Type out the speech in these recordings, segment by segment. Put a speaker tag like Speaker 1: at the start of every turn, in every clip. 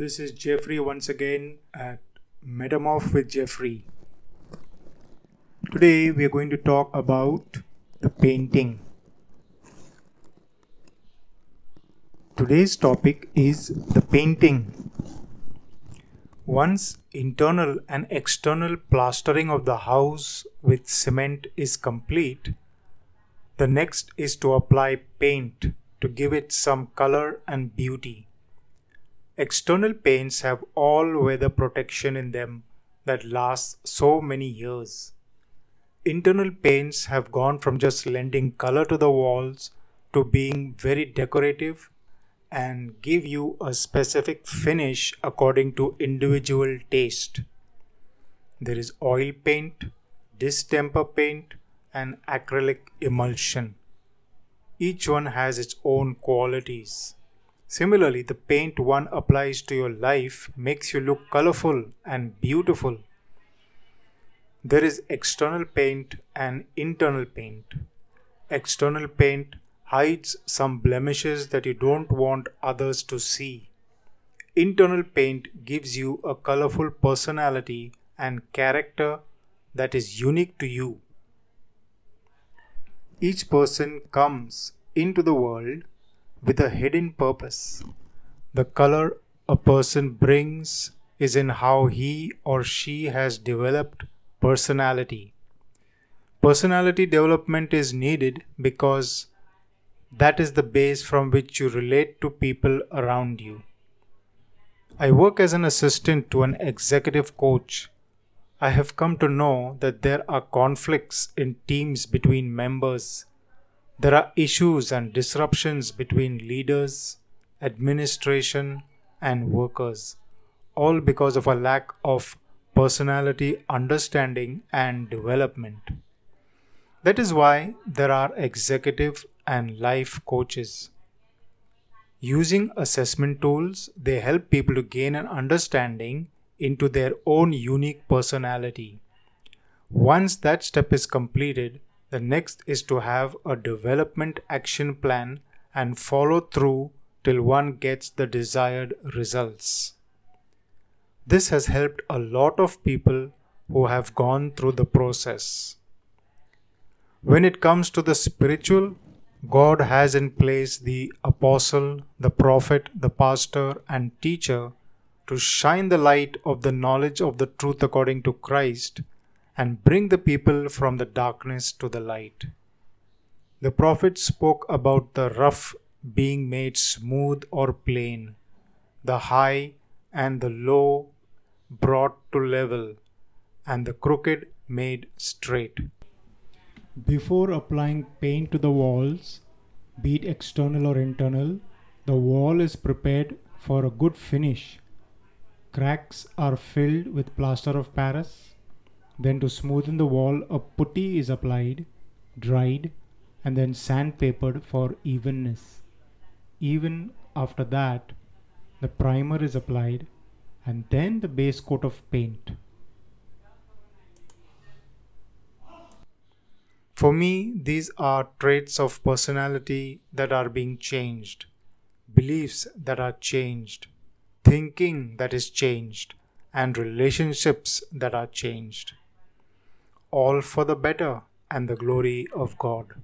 Speaker 1: This is Jeffrey once again at Metamorph with Jeffrey. Today we are going to talk about the painting. Today's topic is the painting. Once internal and external plastering of the house with cement is complete, the next is to apply paint to give it some color and beauty. External paints have all weather protection in them that lasts so many years. Internal paints have gone from just lending color to the walls to being very decorative and give you a specific finish according to individual taste. There is oil paint, distemper paint, and acrylic emulsion. Each one has its own qualities. Similarly, the paint one applies to your life makes you look colorful and beautiful. There is external paint and internal paint. External paint hides some blemishes that you don't want others to see. Internal paint gives you a colorful personality and character that is unique to you. Each person comes into the world with a hidden purpose. The color a person brings is in how he or she has developed personality. Personality development is needed because that is the base from which you relate to people around you. I work as an assistant to an executive coach I have come to know that there are conflicts in teams between members. There are issues and disruptions between leaders, administration, and workers, all because of a lack of personality understanding and development. That is why there are executive and life coaches. Using assessment tools, they help people to gain an understanding into their own unique personality. Once that step is completed, the next is to have a development action plan and follow through till one gets the desired results. This has helped a lot of people who have gone through the process. When it comes to the spiritual, God has in place the apostle, the prophet, the pastor, and teacher to shine the light of the knowledge of the truth according to Christ and bring the people from the darkness to the light. The prophet spoke about the rough being made smooth or plain, the high and the low brought to level, and the crooked made straight. Before applying paint to the walls, be it external or internal, the wall is prepared for a good finish Cracks are filled with plaster of Paris. Then, to smoothen the wall, a putty is applied, dried, and then sandpapered for evenness. Even after that, the primer is applied and then the base coat of paint. For me, these are traits of personality that are being changed, beliefs that are changed, thinking that is changed, and relationships that are changed. All for the better and the glory of God.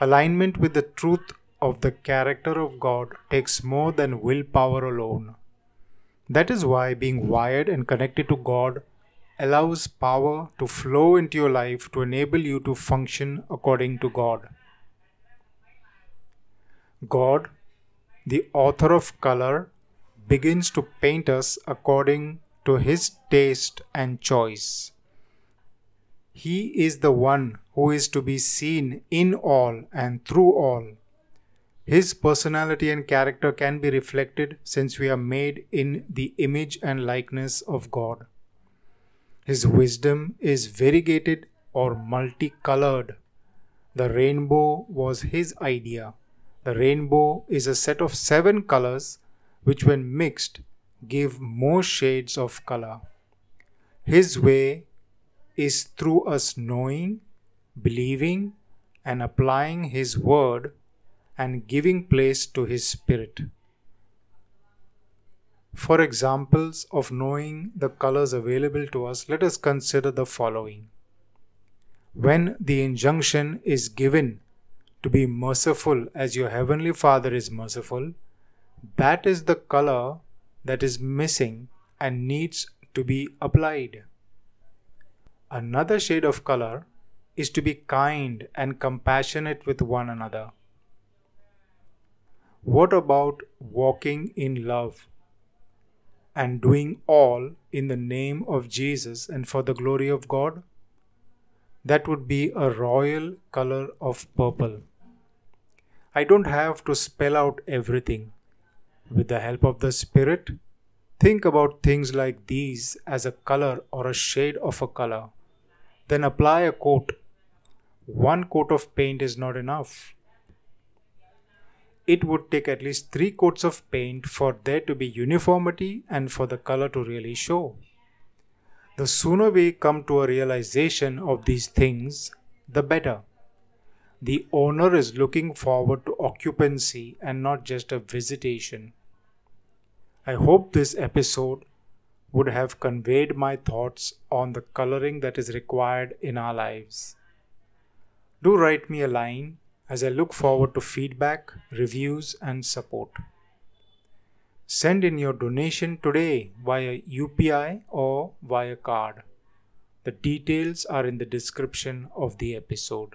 Speaker 1: Alignment with the truth of the character of God takes more than willpower alone. That is why being wired and connected to God allows power to flow into your life to enable you to function according to God. God, the author of color, begins to paint us according to his taste and choice. He is the one who is to be seen in all and through all. His personality and character can be reflected since we are made in the image and likeness of God. His wisdom is variegated or multicolored. The rainbow was his idea. The rainbow is a set of seven colors which when mixed give more shades of color. His way is through us knowing, believing, and applying His word and giving place to His Spirit. For examples of knowing the colors available to us, let us consider the following. When the injunction is given to be merciful as your heavenly Father is merciful, that is the color that is missing and needs to be applied. Another shade of color is to be kind and compassionate with one another. What about walking in love and doing all in the name of Jesus and for the glory of God? That would be a royal color of purple. I don't have to spell out everything. With the help of the Spirit, think about things like these as a color or a shade of a color. Then apply a coat. One coat of paint is not enough. It would take at least three coats of paint for there to be uniformity and for the color to really show. The sooner we come to a realization of these things, the better. The owner is looking forward to occupancy and not just a visitation. I hope this episode would have conveyed my thoughts on the coloring that is required in our lives. Do write me a line as I look forward to feedback, reviews, and support. Send in your donation today via UPI or via card. The details are in the description of the episode.